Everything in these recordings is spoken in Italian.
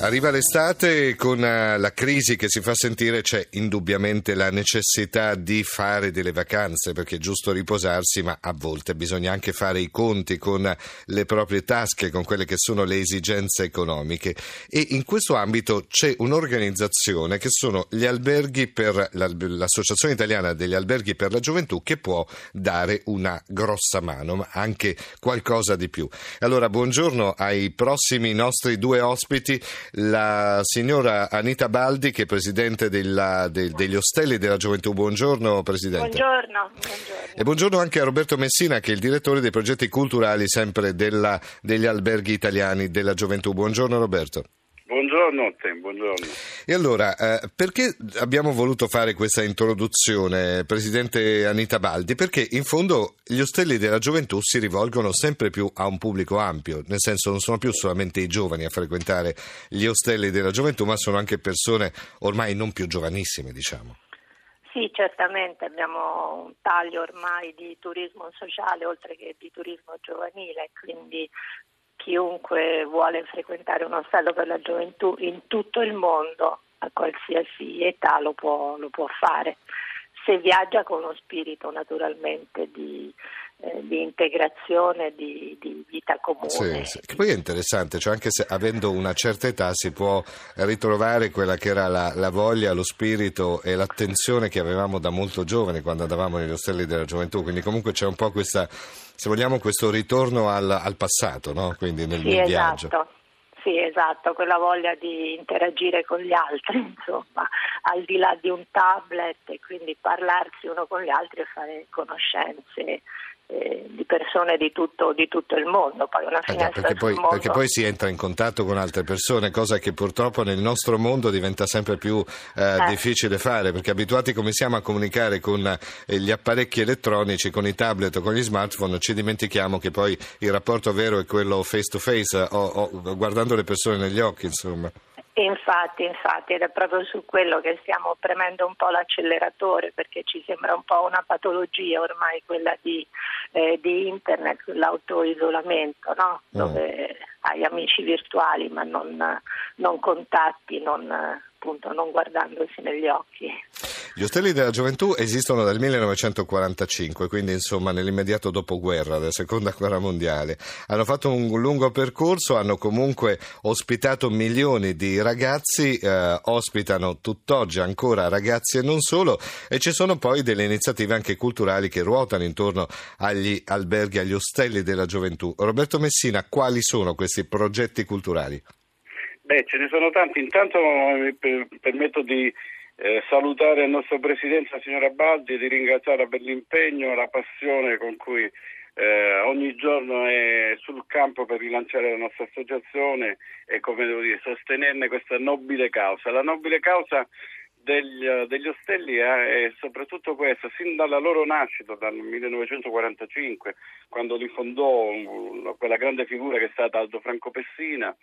Arriva l'estate e con eh, la crisi che si fa sentire c'è indubbiamente la necessità di fare delle vacanze perché è giusto riposarsi ma a volte bisogna anche fare i conti con le proprie tasche, con quelle che sono le esigenze economiche e in questo ambito c'è un'organizzazione che sono gli alberghi per l'Associazione Italiana degli Alberghi per la Gioventù che può dare una grossa mano ma anche qualcosa di più. Allora buongiorno ai prossimi nostri due ospiti la signora Anita Baldi, che è presidente della, de, degli Ostelli della Gioventù. Buongiorno, Presidente. Buongiorno, buongiorno. E buongiorno anche a Roberto Messina, che è il direttore dei progetti culturali sempre della, degli alberghi italiani della Gioventù. Buongiorno, Roberto. Buongiorno a te, buongiorno. E allora, eh, perché abbiamo voluto fare questa introduzione, Presidente Anita Baldi? Perché in fondo gli ostelli della gioventù si rivolgono sempre più a un pubblico ampio, nel senso non sono più solamente i giovani a frequentare gli ostelli della gioventù, ma sono anche persone ormai non più giovanissime, diciamo. Sì, certamente abbiamo un taglio ormai di turismo sociale oltre che di turismo giovanile, quindi chiunque vuole frequentare un ostello per la gioventù in tutto il mondo, a qualsiasi età, lo può, lo può fare, se viaggia con uno spirito naturalmente di eh, di integrazione, di, di vita comune. Sì, sì. Che poi è interessante, cioè anche se avendo una certa età si può ritrovare quella che era la, la, voglia, lo spirito e l'attenzione che avevamo da molto giovani quando andavamo negli ostelli della gioventù, quindi comunque c'è un po' questa, se vogliamo, questo ritorno al, al passato, no? quindi nel, sì, nel esatto. viaggio. Sì, esatto, quella voglia di interagire con gli altri, insomma, al di là di un tablet e quindi parlarsi uno con gli altri e fare conoscenze eh, di persone di tutto, di tutto, il mondo. Poi una eh già, perché, poi, mondo... perché, poi, si entra in contatto con altre persone, cosa che purtroppo nel nostro mondo diventa sempre più eh, eh. difficile fare, perché abituati come siamo a comunicare con eh, gli apparecchi elettronici, con i tablet o con gli smartphone, ci dimentichiamo che poi il rapporto vero è quello face to face, o, o, guardando le persone negli occhi, insomma. Infatti, infatti, ed è proprio su quello che stiamo premendo un po' l'acceleratore perché ci sembra un po' una patologia ormai quella di, eh, di internet, l'autoisolamento, no? Mm. dove hai amici virtuali ma non, non contatti, non, appunto non guardandosi negli occhi. Gli ostelli della gioventù esistono dal 1945, quindi insomma nell'immediato dopoguerra, della seconda guerra mondiale. Hanno fatto un lungo percorso, hanno comunque ospitato milioni di ragazzi, eh, ospitano tutt'oggi ancora ragazzi e non solo, e ci sono poi delle iniziative anche culturali che ruotano intorno agli alberghi, agli ostelli della gioventù. Roberto Messina, quali sono questi progetti culturali? Beh, ce ne sono tanti. Intanto mi permetto di eh, salutare il nostro Presidente, la signora Baldi, di ringraziarla per l'impegno la passione con cui eh, ogni giorno è sul campo per rilanciare la nostra associazione e come devo dire, sostenerne questa nobile causa. La nobile causa degli, degli ostelli è soprattutto questa, sin dalla loro nascita, dal 1945, quando li fondò quella grande figura che è stata Aldo Franco Pessina,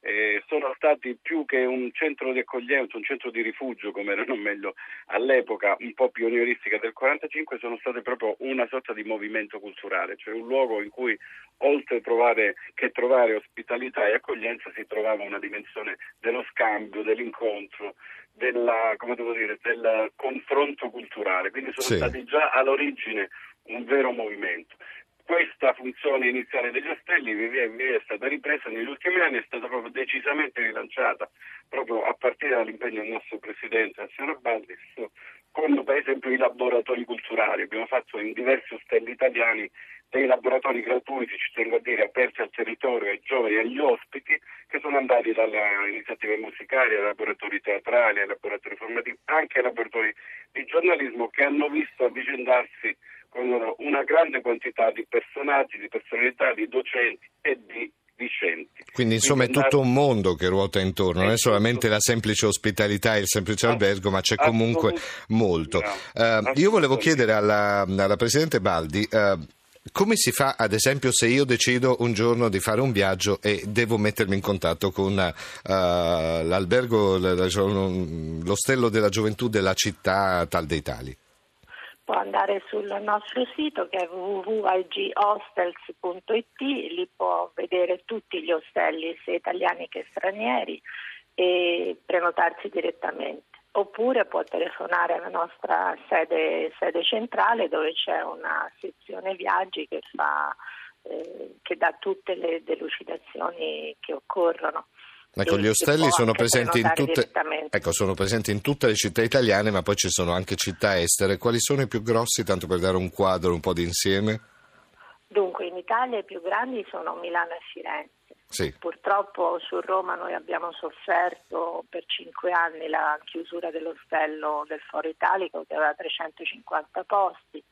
eh, sono stati più che un centro di accoglienza, un centro di rifugio, come erano meglio all'epoca, un po' pionieristica del 45, sono state proprio una sorta di movimento culturale, cioè un luogo in cui oltre trovare, che trovare ospitalità e accoglienza si trovava una dimensione dello scambio, dell'incontro, della, dire, del confronto culturale, quindi sono sì. stati già all'origine un vero movimento questa funzione iniziale degli ostelli via via è stata ripresa negli ultimi anni, è stata proprio decisamente rilanciata proprio a partire dall'impegno del nostro Presidente, la signora Baldis, con per esempio i laboratori culturali. Abbiamo fatto in diversi ostelli italiani dei laboratori gratuiti, ci tengo a dire, aperti al territorio, ai giovani agli ospiti, che sono andati dalle iniziative musicali ai laboratori teatrali, ai laboratori formativi, anche ai laboratori di giornalismo che hanno visto avvicendarsi con una grande quantità di personaggi, di personalità, di docenti e di discenti. Quindi insomma Quindi, è tutto un mondo che ruota intorno, non è solamente la semplice ospitalità e il semplice albergo, ma c'è comunque molto. Uh, io volevo chiedere alla, alla Presidente Baldi, uh, Come si fa, ad esempio, se io decido un giorno di fare un viaggio e devo mettermi in contatto con uh, l'albergo, l'ostello della gioventù della città tal dei tali? Può andare sul nostro sito che è www.ighostels.it, lì può vedere tutti gli ostelli, sia italiani che stranieri, e prenotarsi direttamente oppure può telefonare alla nostra sede, sede centrale dove c'è una sezione viaggi che, fa, eh, che dà tutte le delucidazioni che occorrono. Ecco, gli ostelli sono presenti, tutte, ecco, sono presenti, in tutte, le città italiane, ma poi ci sono anche città estere. Quali sono i più grossi, tanto per dare un quadro un po' di insieme? Dunque, in Italia i più grandi sono Milano e Firenze. Sì. Purtroppo su Roma noi abbiamo sofferto per cinque anni la chiusura dell'ostello del Foro Italico che aveva 350 posti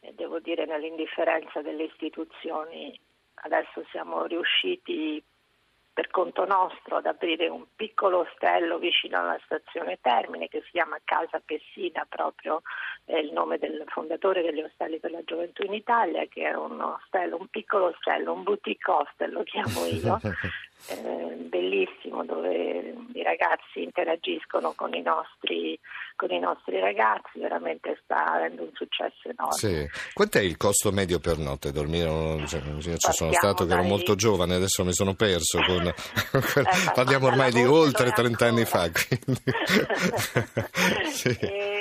e devo dire nell'indifferenza delle istituzioni adesso siamo riusciti per conto nostro ad aprire un piccolo ostello vicino alla stazione Termine che si chiama Casa Pessina, proprio è il nome del fondatore degli ostelli per la gioventù in Italia, che è un ostello, un piccolo ostello, un boutique hostel lo chiamo io, eh, bellissimo dove i ragazzi interagiscono con i nostri, con i nostri ragazzi, veramente sta avendo un successo enorme. Sì. Quant'è il costo medio per notte dormire? Cioè, ci sono stato che ero molto giovane, adesso mi sono perso. Con... eh, Parliamo ormai di oltre 30 anni fa. sì. e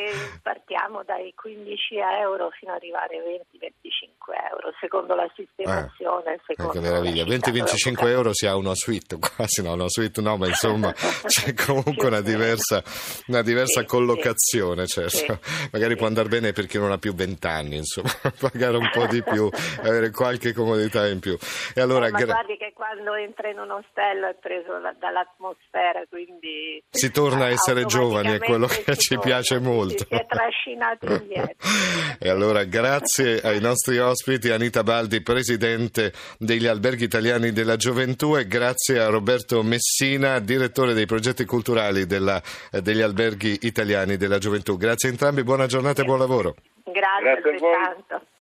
partiamo dai 15 euro fino ad arrivare a 20-25 euro, secondo la sistemazione. Eh, secondo che meraviglia, 20-25 euro si ha una suite, quasi no, una suite no, ma insomma c'è comunque una diversa, una diversa collocazione, certo. magari può andare bene per chi non ha più 20 anni, insomma, pagare un po' di più, avere qualche comodità in più. E allora, eh, ma guardi che quando entra in un ostello è preso la, dall'atmosfera, quindi... Si torna a essere giovani, è quello che ci piace molto. Si è trascinato indietro. e allora grazie ai nostri ospiti, Anita Baldi, Presidente degli Alberghi Italiani della Gioventù e grazie a Roberto Messina, Direttore dei progetti culturali della, degli Alberghi Italiani della Gioventù. Grazie a entrambi, buona giornata e buon lavoro. Grazie, Grazie a voi.